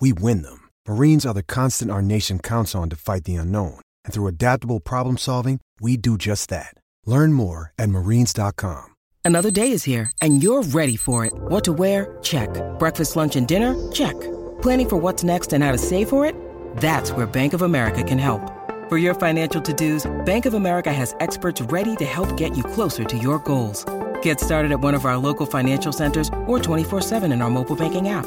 we win them. Marines are the constant our nation counts on to fight the unknown. And through adaptable problem solving, we do just that. Learn more at marines.com. Another day is here, and you're ready for it. What to wear? Check. Breakfast, lunch, and dinner? Check. Planning for what's next and how to save for it? That's where Bank of America can help. For your financial to dos, Bank of America has experts ready to help get you closer to your goals. Get started at one of our local financial centers or 24-7 in our mobile banking app.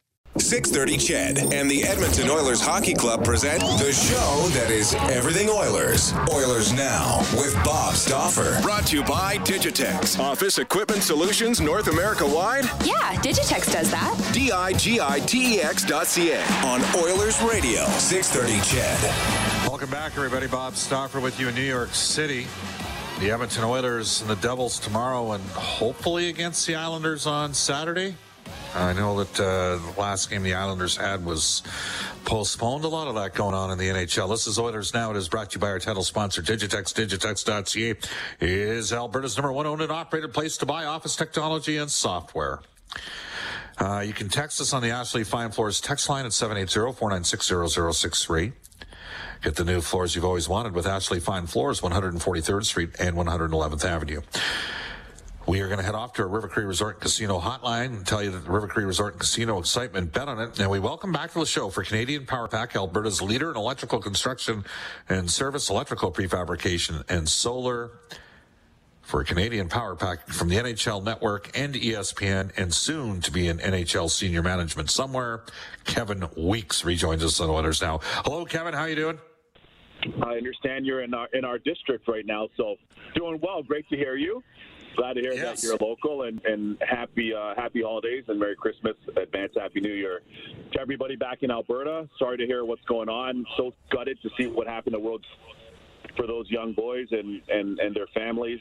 630 CHED and the Edmonton Oilers Hockey Club present the show that is everything Oilers. Oilers Now with Bob Stauffer. Brought to you by Digitex. Office Equipment Solutions North America wide. Yeah, Digitex does that. D-I-G-I-T-E-X dot C-A. On Oilers Radio. 630 CHED. Welcome back, everybody. Bob Stauffer with you in New York City. The Edmonton Oilers and the Devils tomorrow and hopefully against the Islanders on Saturday. I know that uh, the last game the Islanders had was postponed. A lot of that going on in the NHL. This is Oilers Now. It is brought to you by our title sponsor, Digitex. Digitex.ca is Alberta's number one owned and operated place to buy office technology and software. Uh, you can text us on the Ashley Fine Floors text line at 780-496-0063. Get the new floors you've always wanted with Ashley Fine Floors, 143rd Street and 111th Avenue. We are going to head off to our River Cree Resort Casino hotline and tell you that the River Cree Resort and Casino excitement bet on it. And we welcome back to the show for Canadian Power Pack, Alberta's leader in electrical construction and service, electrical prefabrication and solar. For Canadian Power Pack from the NHL Network and ESPN, and soon to be in NHL senior management somewhere, Kevin Weeks rejoins us on Oilers now. Hello, Kevin. How you doing? I understand you're in our in our district right now, so doing well. Great to hear you. Glad to hear Yes. that you're local and, and happy uh, happy holidays and Merry Christmas, advance Happy New Year to everybody back in Alberta. Sorry to hear what's going on. So gutted to see what happened to World for those young boys and, and, and their families.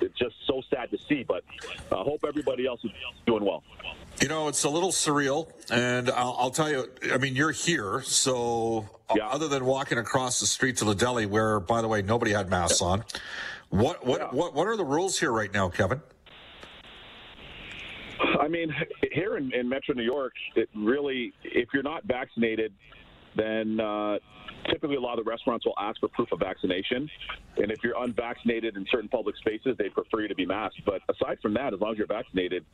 It's just so sad to see, but I hope everybody else is doing well. You know, it's a little surreal, and I'll, I'll tell you. I mean, you're here, so uh, Yeah. other than walking across the street to the deli, where, by the way, nobody had masks on, what what Yeah. what what are the rules here right now, Kevin? I mean, here in, in Metro New York, it really, if you're not vaccinated, then uh, typically a lot of the restaurants will ask for proof of vaccination. And if you're unvaccinated in certain public spaces, they prefer you to be masked. But aside from that, as long as you're vaccinated,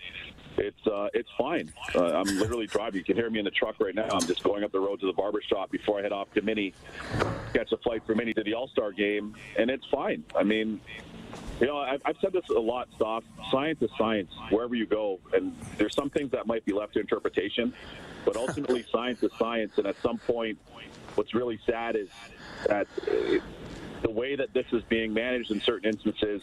it's uh, it's fine. Uh, I'm literally driving. You can hear me in the truck right now. I'm just going up the road to the barber shop before I head off to Mini, catch a flight for Mini to the All Star game, and it's fine. I mean, you know, I've, I've said this a lot, Stoff. Science is science wherever you go, and there's some things that might be left to interpretation, but ultimately, science is science. And at some point, what's really sad is that uh, the way that this is being managed in certain instances,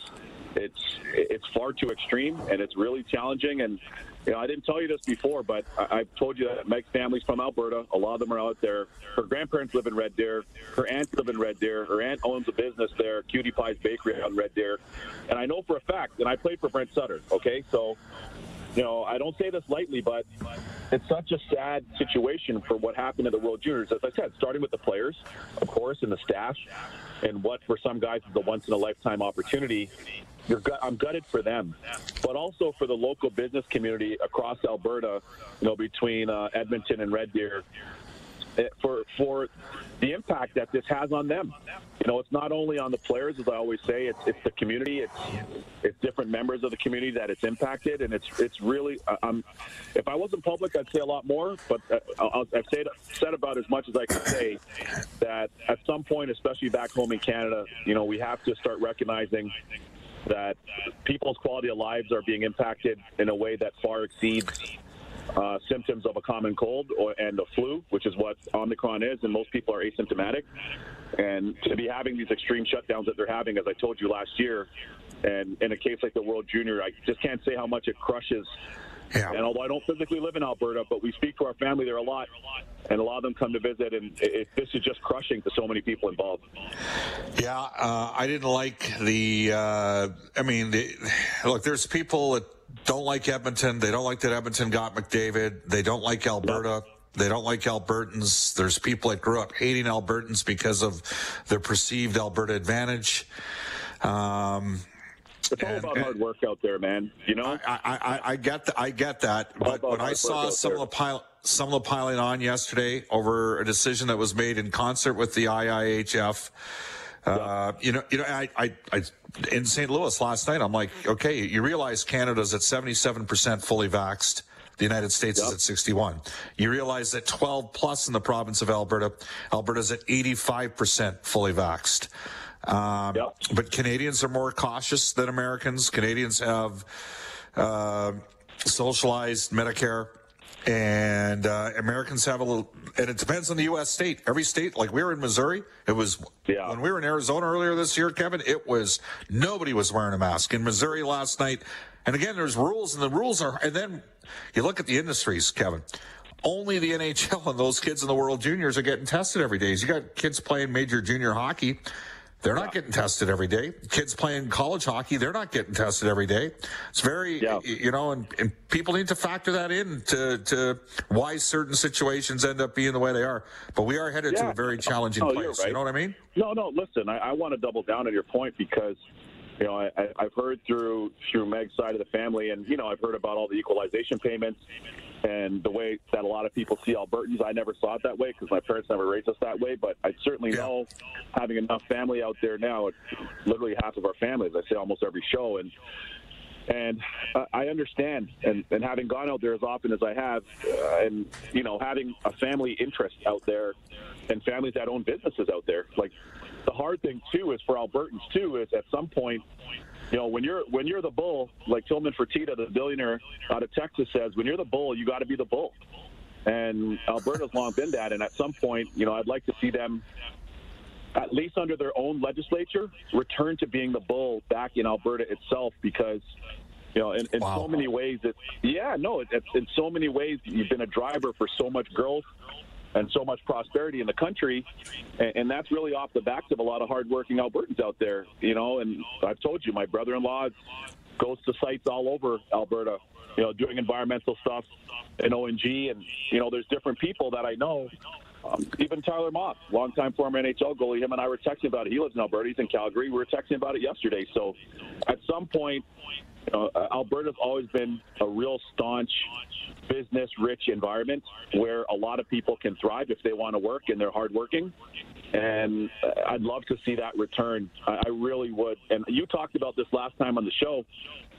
it's it's far too extreme, and it's really challenging. And you know, I didn't tell you this before, but I, I've told you that Meg's family's from Alberta. A lot of them are out there. Her grandparents live in Red Deer. Her aunt live in Red Deer. Her aunt owns a business there, Cutie Pie's Bakery on Red Deer. And I know for a fact, and I played for Brent Sutter. Okay, so you know, I don't say this lightly, but it's such a sad situation for what happened to the World Juniors. As I said, starting with the players, of course, and the staff, and what for some guys is a once in a lifetime opportunity. Gut, I'm gutted for them, but also for the local business community across Alberta. You know, between uh, Edmonton and Red Deer, eh, for for the impact that this has on them. You know, it's not only on the players, as I always say, it's, it's the community, it's it's different members of the community that it's impacted, and it's it's really. I- if I wasn't public, I'd say a lot more, but uh, I'll, I've said said about as much as I can say that at some point, especially back home in Canada, you know, we have to start recognizing that people's quality of lives are being impacted in a way that far exceeds uh, symptoms of a common cold or, and a flu, which is what Omicron is, and most people are asymptomatic. And to be having these extreme shutdowns that they're having, as I told you last year, and in a case like the World Junior, I just can't say how much it crushes Yeah. and although I don't physically live in Alberta, but we speak to our family there a lot, and a lot of them come to visit, and it, this is just crushing to so many people involved. Yeah, uh, I didn't like the. Uh, I mean, the, look, there's people that don't like Edmonton. They don't like that Edmonton got McDavid. They don't like Alberta. They don't like Albertans. There's people that grew up hating Albertans because of their perceived Alberta advantage. Um, It's all And- about and- hard work out there, man. You know, I, I, I, I get th- I get that, but when I saw some of the pile, some of the piling on yesterday over a decision that was made in concert with the IIHF, uh, you know, you know, I, I, I, in St. Louis last night, I'm like, okay, you realize Canada's at 77% fully vaxxed. The United States is at 61. You realize that 12 plus in the province of Alberta, Alberta's at 85% fully vaxxed. Um, Yep. But Canadians are more cautious than Americans. Canadians have uh, socialized Medicare, and uh, Americans have a little. And it depends on the U.S. state. Every state, like we were in Missouri, it was Yeah. when we were in Arizona earlier this year, Kevin. It was nobody was wearing a mask in Missouri last night. And again, there's rules, and the rules are. And then you look at the industries, Kevin. Only the NHL and those kids in the World Juniors are getting tested every day. You got kids playing major junior hockey. They're not getting tested every day. Kids playing college hockey, they're not getting tested every day. It's very, Yeah. you know, and, and people need to factor that in to, to why certain situations end up being the way they are. But we are headed to a very challenging Oh, place. right. You know what I mean? No, no. Listen, I, I want to double down on your point because you know I, I've heard through through Meg's side of the family, and you know I've heard about all the equalization payments and the way that a lot of people see Albertans. I never saw it that way because my parents never raised us that way. But I certainly Yeah. know having enough family out there now, literally half of our family, as I say almost every show, and and uh, I understand, and, and having gone out there as often as I have, uh, and you know, having a family interest out there, and families that own businesses out there. Like the hard thing too is for Albertans too is at some point, you know, when you're when you're the bull, like Tillman Fertitta, the billionaire out of Texas says, when you're the bull, you got to be the bull. And Alberta's long been that, and at some point, you know, I'd like to see them at least under their own legislature, return to being the bull back in Alberta itself because, you know, in, in Wow. so many ways, it's, yeah, no, it, it's, in so many ways, you've been a driver for so much growth and so much prosperity in the country. And, and that's really off the backs of a lot of hardworking Albertans out there, you know, and I've told you, my brother in law goes to sites all over Alberta, you know, doing environmental stuff in ONG. And, you know, there's different people that I know. Um, even Tyler Moss, longtime former NHL goalie, him and I were texting about it. He lives in Alberta. He's in Calgary. We were texting about it yesterday. So at some point, you know, uh, Alberta's always been a real staunch, business rich environment where a lot of people can thrive if they want to work and they're hardworking. And uh, I'd love to see that return. I, really would. And you talked about this last time on the show.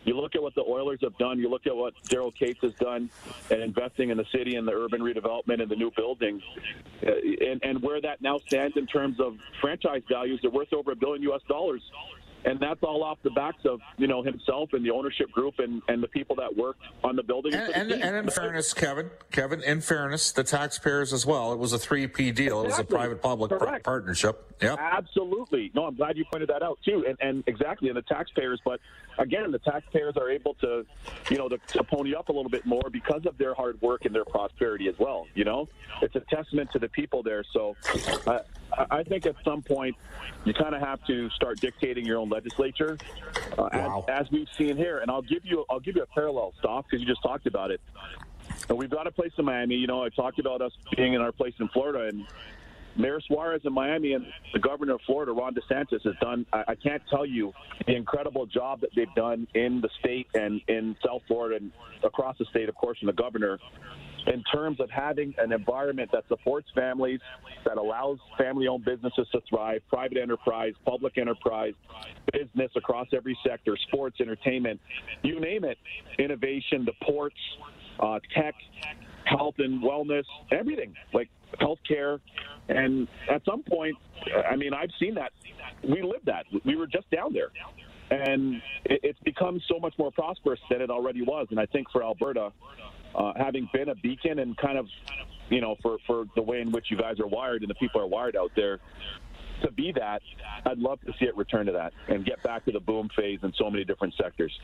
You look at what the Oilers have done. You look at what Daryl Katz has done, and investing in the city and the urban redevelopment and the new buildings, uh, and, and where that now stands in terms of franchise values. They're worth over a billion U.S. dollars, and that's all off the backs of you know himself and the ownership group and, and the people that work on the building. And, for the and, in fairness, Kevin, Kevin, in fairness, the taxpayers as well. It was a three P deal. It was a private-public par- Correct. partnership. Yep. Absolutely. No, I'm glad you pointed that out too. And, and exactly, and the taxpayers. But again, the taxpayers are able to, you know, to, to pony up a little bit more because of their hard work and their prosperity as well. You know, it's a testament to the people there. So, uh, I think at some point you kind of have to start dictating your own legislature, uh, Wow. as, as we've seen here. And I'll give you, I'll give you a parallel, Stoff, because you just talked about it. And we've got a place in Miami. You know, I talked about us being in our place in Florida, and Mayor Suarez in Miami and the governor of Florida, Ron DeSantis, has done, I, I can't tell you the incredible job that they've done in the state and in South Florida and across the state, of course, and the governor, in terms of having an environment that supports families, that allows family owned businesses to thrive, private enterprise, public enterprise, business across every sector, sports, entertainment, you name it, innovation, the ports, uh, tech, health and wellness, everything like healthcare. And at some point, I mean, I've seen that. We lived that. We were just down there. And it's become so much more prosperous than it already was. And I think for Alberta, uh, having been a beacon and kind of, you know, for, for the way in which you guys are wired and the people are wired out there, to be that, I'd love to see it return to that and get back to the boom phase in so many different sectors.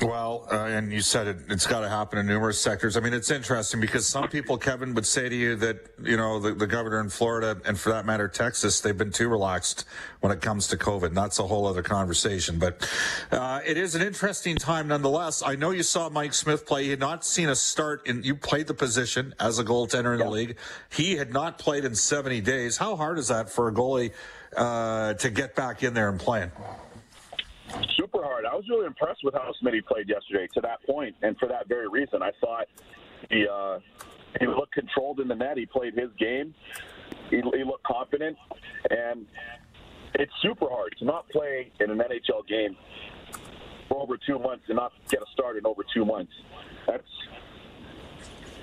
Well, uh, and you said it, it's got to happen in numerous sectors. I mean, it's interesting because some people, Kevin, would say to you that, you know, the, the governor in Florida and for that matter, Texas, they've been too relaxed when it comes to COVID. And that's a whole other conversation. But uh, it is an interesting time nonetheless. I know you saw Mike Smith play. He had not seen a start in, you played the position as a goaltender in yeah. the league. He had not played in 70 days. How hard is that for a goalie uh, to get back in there and playing? Super hard. I was really impressed with how Smitty played yesterday to that point, and for that very reason, I thought he uh, he looked controlled in the net. He played his game. He, he looked confident, and it's super hard to not play in an NHL game for over two months and not get a start in over two months. That's,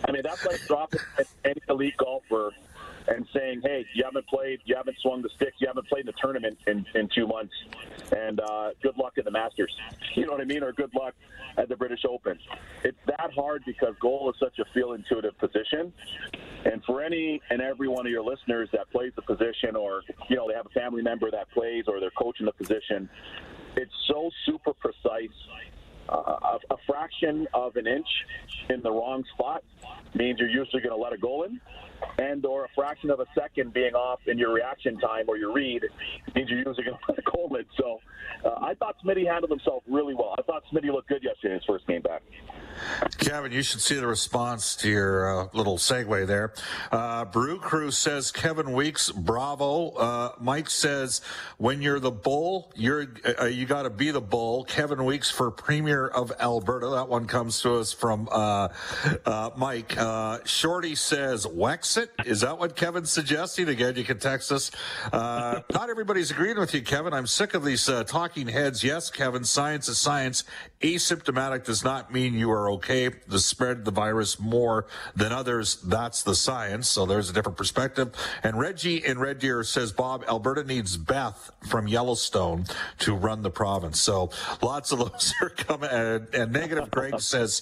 I mean, that's like dropping any elite golfer and saying, hey, you haven't played, you haven't swung the stick, you haven't played in the tournament in, in two months, and uh, good luck in the Masters. You know what I mean? Or good luck at the British Open. It's that hard because goal is such a feel intuitive position. And for any and every one of your listeners that plays the position, or you know they have a family member that plays, or they're coaching the position, it's so super precise uh, a, a, fraction of an inch in the wrong spot means you're usually going to let a goal in, and or a fraction of a second being off in your reaction time or your read means you're let a goal in. So uh, I thought Smitty handled himself really well. I thought Smitty looked good yesterday in his first game back. Kevin, you should see the response to your uh, little segue there. Uh, Brew Crew says Kevin Weeks, bravo. Uh, Mike says when you're the bull, you're uh, you got to be the bull. Kevin Weeks for Premier of Alberta. That one comes to us from uh, uh, Mike. Shorty says Wexit. Is that what Kevin's suggesting? Again, you can text us. not everybody's agreeing with you, Kevin. I'm sick of these talking heads. Yes, Kevin, science is science. Asymptomatic does not mean you are okay to spread the virus more than others. That's the science. So there's a different perspective. And Reggie in Red Deer says, Bob, Alberta needs Beth from Yellowstone to run the province. So lots of those are coming. And, and Negative Greg says,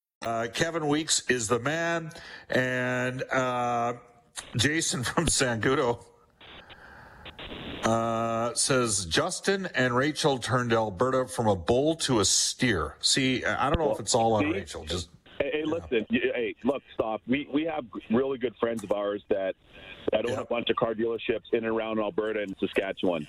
Uh, Kevin Weeks is the man, and uh, Jason from Sangudo uh, says Justin and Rachel turned Alberta from a bull to a steer. See, I don't know if it's all on Rachel. Just hey, listen, hey, look, stop. We we have really good friends of ours that that own yeah. a bunch of car dealerships in and around Alberta and Saskatchewan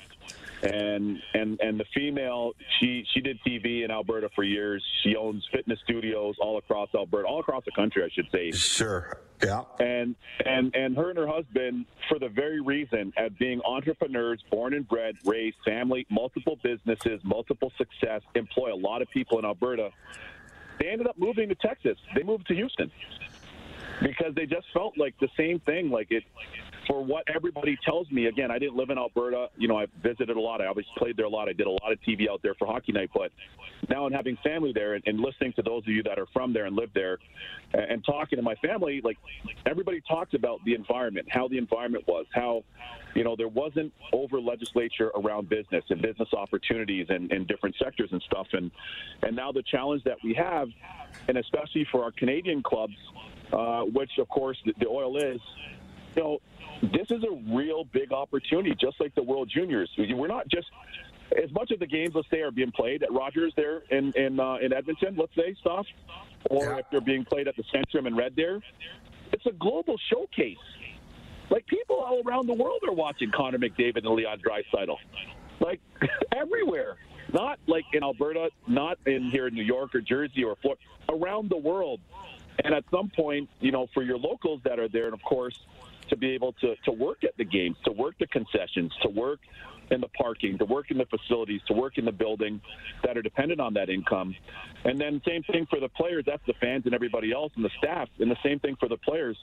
and and and the female she she did TV in Alberta for years. She owns fitness studios all across Alberta, all across the country, I should say. Sure. Yeah. And and and her and her husband, for the very reason of being entrepreneurs, born and bred, raised, family, multiple businesses, multiple success, employ a lot of people in Alberta. They ended up moving to Texas. They moved to Houston because they just felt like the same thing. Like it, for what everybody tells me, again, I didn't live in Alberta. You know, I visited a lot. I obviously played there a lot. I did a lot of TV out there for hockey night. But now I'm having family there and, and listening to those of you that are from there and live there and, and talking to my family, like everybody talks about the environment, how the environment was, how, you know, there wasn't over legislature around business and business opportunities and, and different sectors and stuff. And, and now the challenge that we have, and especially for our Canadian clubs, uh, which of course the, oil is, you know, this is a real big opportunity, just like the World Juniors. We're not just as much of the games, let's say, are being played at Rogers there in in, uh, in Edmonton, let's say, stuff, or if they're being played at the Centrium in Red Deer. It's a global showcase. Like people all around the world are watching Connor McDavid and Leon Draisaitl, like everywhere. Not like in Alberta, not in here in New York or Jersey or Florida, around the world. And at some point, you know, for your locals that are there, and of course, to be able to, to work at the games, to work the concessions, to work in the parking, to work in the facilities, to work in the building that are dependent on that income. And then same thing for the players, that's the fans and everybody else and the staff. And the same thing for the players.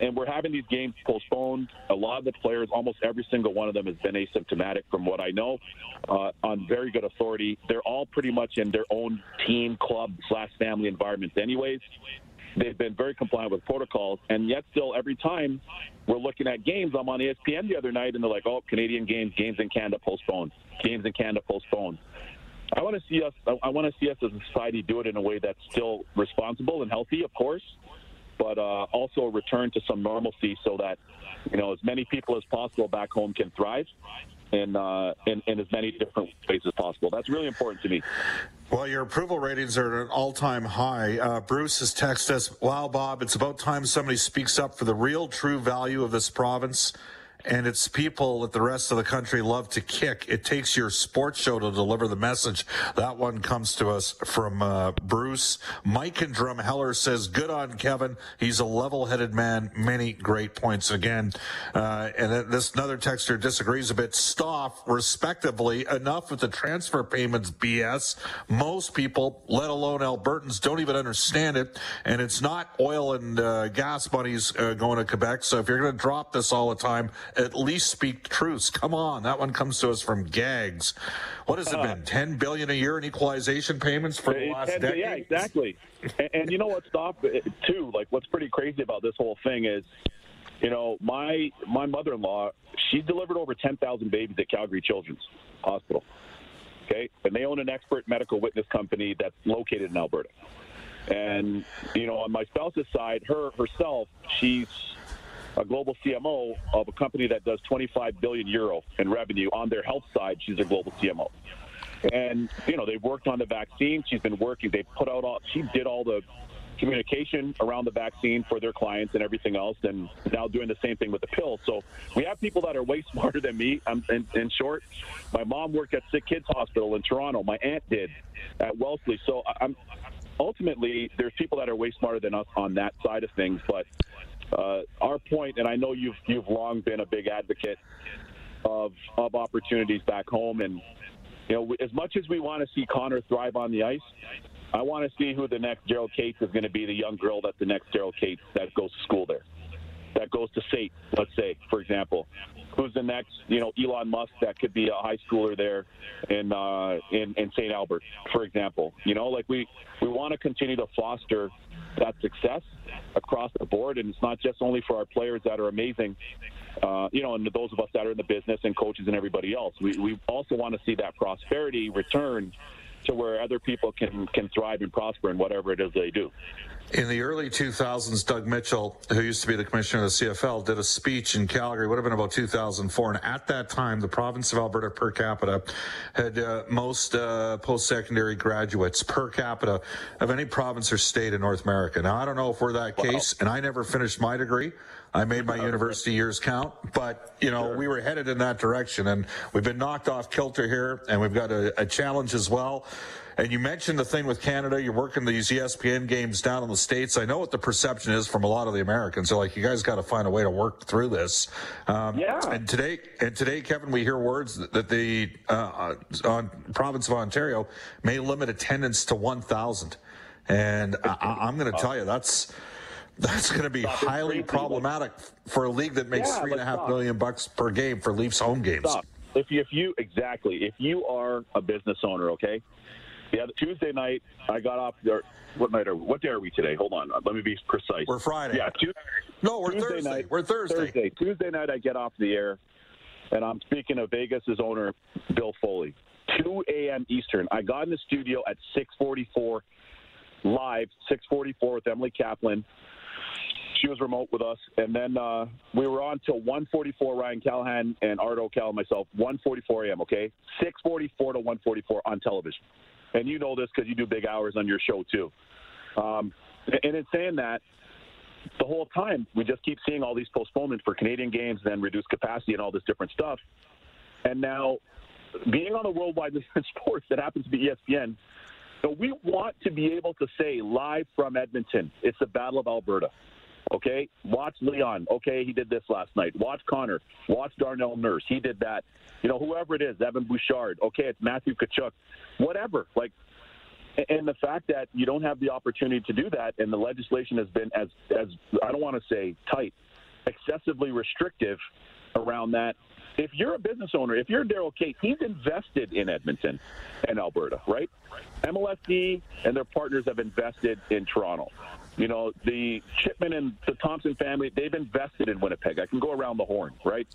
And we're having these games postponed. A lot of the players, almost every single one of them, has been asymptomatic, from what I know, uh, on very good authority. They're all pretty much in their own team, club, slash family environments, anyways. They've been very compliant with protocols, and yet still, every time we're looking at games, I'm on ESPN the other night, and they're like, "Oh, Canadian games, games in Canada postponed, games in Canada postponed." I want to see us. I want to see us as a society do it in a way that's still responsible and healthy, of course, but uh, also a return to some normalcy so that you know as many people as possible back home can thrive in, uh, in, in as many different ways as possible. That's really important to me. Well, your approval ratings are at an all-time high. Uh, Bruce has texted us, "Wow, Bob, it's about time somebody speaks up for the real, true value of this province." And it's people that the rest of the country love to kick. It takes your sports show to deliver the message. That one comes to us from uh, Bruce. Mike and Drumheller says, "Good on Kevin. He's a level-headed man. Many great points again." Uh, and this another texter disagrees a bit. Stoff, respectively, enough with the transfer payments BS. Most people, let alone Albertans, don't even understand it, and it's not oil and uh, gas monies uh, going to Quebec. So if you're going to drop this all the time at least speak truths. Come on, that one comes to us from Gags. What has it uh, been? Ten billion a year in equalization payments for the last 10, decade? Yeah, exactly. and, and you know what? Stop too. Like, what's pretty crazy about this whole thing is, you know, my my mother-in-law, she delivered over ten thousand babies at Calgary Children's Hospital. Okay, and they own an expert medical witness company that's located in Alberta. And you know, on my spouse's side, her herself, she's a global CMO of a company that does 25 billion euro in revenue on their health side. She's a global CMO. And, you know, they've worked on the vaccine. She's been working. They put out all, she did all the communication around the vaccine for their clients and everything else, and now doing the same thing with the pill. So we have people that are way smarter than me. I'm, in, in short, my mom worked at Sick Kids Hospital in Toronto. My aunt did at Wellesley. So I'm ultimately there's people that are way smarter than us on that side of things, but uh, our point, and I know you've you've long been a big advocate of of opportunities back home, and you know as much as we want to see Connor thrive on the ice, I want to see who the next Gerald Katz is going to be. The young girl that's the next Gerald Katz that goes to school there, that goes to SAIT, let's say, for example. Who's the next, you know, Elon Musk that could be a high schooler there in uh, in, in St. Albert, for example. You know, like we we want to continue to foster that success across the board. And it's not just only for our players that are amazing, uh, you know, and those of us that are in the business and coaches and everybody else. We, we also want to see that prosperity return to where other people can, can thrive and prosper in whatever it is they do. In the early 2000s, Doug Mitchell, who used to be the commissioner of the CFL, did a speech in Calgary, would have been about 2004. And at that time, the province of Alberta per capita had uh, most uh, post secondary graduates per capita of any province or state in North America. Now, I don't know if we're that case, and I never finished my degree. I made my university years count, but you know, sure. we were headed in that direction and we've been knocked off kilter here and we've got a, a challenge as well. And you mentioned the thing with Canada. You're working these ESPN games down in the States. I know what the perception is from a lot of the Americans. They're like, you guys got to find a way to work through this. Um, yeah. And today, and today, Kevin, we hear words that the uh, on province of Ontario may limit attendance to 1,000. And I, am going to tell you, that's that's going to be stop. highly problematic for a league that makes yeah, three and a half million bucks per game for Leafs home games. Stop. If you, if you exactly, if you are a business owner, okay. Yeah, Tuesday night I got off. There, what night are we? What day are we today? Hold on, let me be precise. We're Friday. Yeah, Tuesday, no, we're Tuesday Thursday. Night, we're Thursday. Thursday. Tuesday night I get off the air, and I'm speaking of Vegas's owner Bill Foley. 2 a.m. Eastern. I got in the studio at 6:44 live, 6:44 with Emily Kaplan she was remote with us, and then uh, we were on till 1:44. Ryan Callahan and Arda Öcal and myself, 1:44 a.m. Okay, 6:44 to 1:44 on television, and you know this because you do big hours on your show too. Um, and in saying that, the whole time we just keep seeing all these postponements for Canadian games, then reduced capacity and all this different stuff. And now, being on a worldwide sports that happens to be ESPN, so we want to be able to say live from Edmonton, it's the Battle of Alberta Okay, watch Leon. Okay, he did this last night. Watch Connor. Watch Darnell Nurse. He did that. You know, whoever it is, Evan Bouchard. Okay, it's Matthew Tkachuk. Whatever. Like, and the fact that you don't have the opportunity to do that, and the legislation has been as as I don't want to say tight, excessively restrictive around that. If you're a business owner, if you're Daryl Katz, he's invested in Edmonton and Alberta, right? MLSE and their partners have invested in Toronto. You know, the Chipman and the Thomson family, they've invested in Winnipeg. I can go around the horn, right?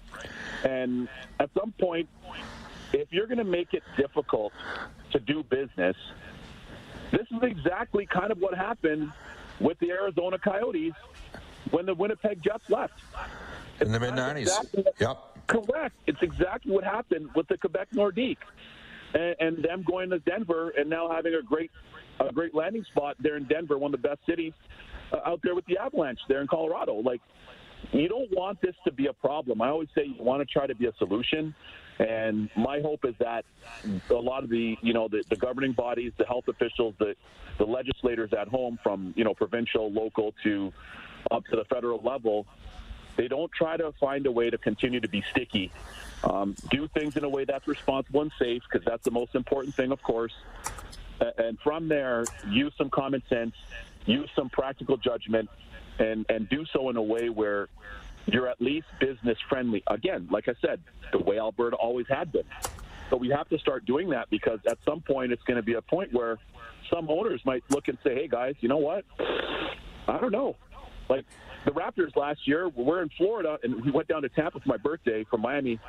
And at some point, if you're going to make it difficult to do business, this is exactly kind of what happened with the Arizona Coyotes when the Winnipeg Jets left. In the mid 90s. Exactly yep. Correct. It's exactly what happened with the Quebec Nordique. And, and them going to Denver and now having a great a great landing spot there in Denver, one of the best cities uh, out there with the Avalanche there in Colorado. Like, you don't want this to be a problem. I always say you want to try to be a solution. And my hope is that a lot of the, you know, the, the governing bodies, the health officials, the, the legislators at home, from you know provincial, local to up to the federal level, they don't try to find a way to continue to be sticky. Um, do things in a way that's responsible and safe, because that's the most important thing, of course. And from there, use some common sense, use some practical judgment, and and do so in a way where you're at least business friendly. Again, like I said, the way Alberta always had been. So we have to start doing that because at some point it's going to be a point where some owners might look and say, "Hey guys, you know what? I don't know. Like the Raptors last year, we're in Florida and we went down to Tampa for my birthday from Miami,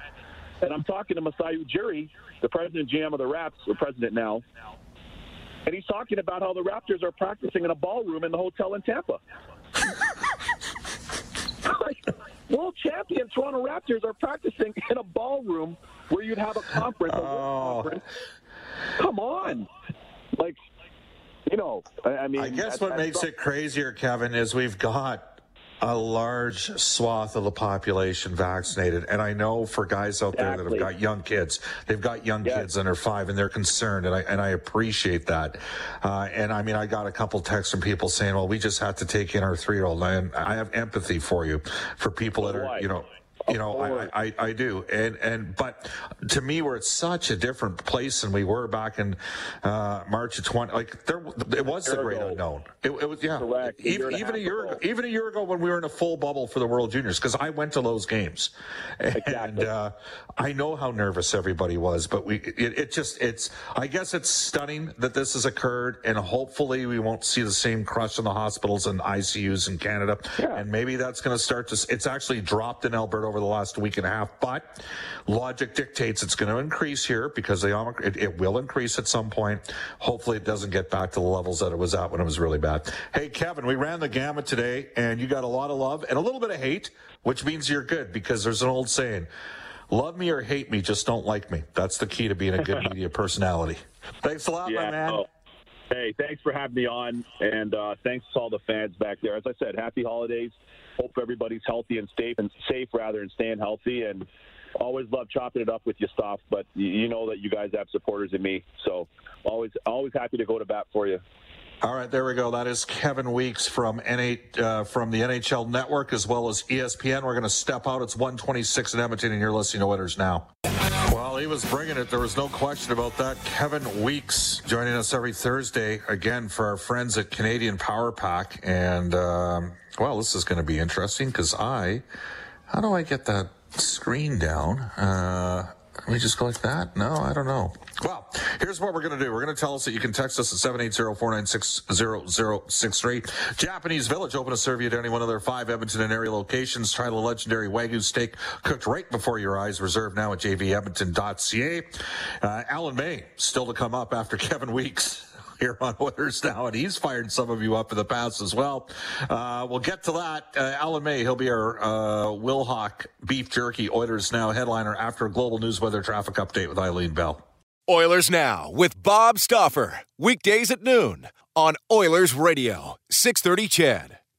and I'm talking to Masai Ujiri, the president GM of the Raps, or president now, and he's talking about how the Raptors are practicing in a ballroom in the hotel in Tampa. World champion Toronto Raptors are practicing in a ballroom where you'd have a conference. A oh. conference. Come on, like you know. I, mean, I guess what makes it crazier, Kevin, is we've got a large swath of the population vaccinated. And I know for guys out exactly. there that have got young kids, they've got young yes. kids under five and they're concerned. And I, and I appreciate that. Uh, and I mean, I got a couple texts from people saying, well, we just have to take in our three year old. And I have empathy for you, for people that are, you know, you know, I, I, I, do. And, and, but to me, we're at such a different place than we were back in, uh, March of 20, like there, it was the great unknown. It, it was, yeah. Correct. Even, a, even a year ago, even a year ago when we were in a full bubble for the World Juniors, because I went to those games. Exactly. And, uh, I know how nervous everybody was, but we, it, it just, it's, I guess it's stunning that this has occurred and hopefully we won't see the same crush in the hospitals and ICUs in Canada. Yeah. And maybe that's going to start to, it's actually dropped in Alberta over the last week and a half. But logic dictates it's going to increase here because the Omicron, it, it will increase at some point. Hopefully, it doesn't get back to the levels that it was at when it was really bad. Hey, Kevin, we ran the gamut today, and you got a lot of love and a little bit of hate, which means you're good because there's an old saying. Love me or hate me, just don't like me. That's the key to being a good media personality. Thanks a lot, yeah, my man. Oh. Hey, thanks for having me on, and uh, thanks to all the fans back there. As I said, happy holidays hope everybody's healthy and safe and safe rather and staying healthy. And always love chopping it up with you, Stoff. But you know that you guys have supporters in me, so always always happy to go to bat for you. All right, there we go. That is Kevin Weeks from NH, uh, from the NHL Network as well as ESPN. We're going to step out. It's 126 in Edmonton, and you're listening to Oilers Now. Well, he was bringing it. There was no question about that. Kevin Weeks joining us every Thursday again for our friends at Canadian Power Pack. And, um, well, this is going to be interesting because I, how do I get that screen down? Uh, me just go like that? No, I don't know. Well, here's what we're going to do. We're going to tell us that you can text us at 780-496-0063. Japanese Village open to serve you at any one of their five Edmonton and area locations. Try the legendary Wagyu steak cooked right before your eyes. Reserved now at jvedmonton.ca. Uh, Alan May still to come up after Kevin Weeks here on Oilers Now, and he's fired some of you up in the past as well. Uh, we'll get to that. Uh, Alan May, he'll be our uh, Wilhauk Beef Jerky Oilers Now headliner after a global news weather traffic update with Eileen Bell. Oilers Now with Bob Stauffer, Weekdays at noon on Oilers Radio, 630 CHED.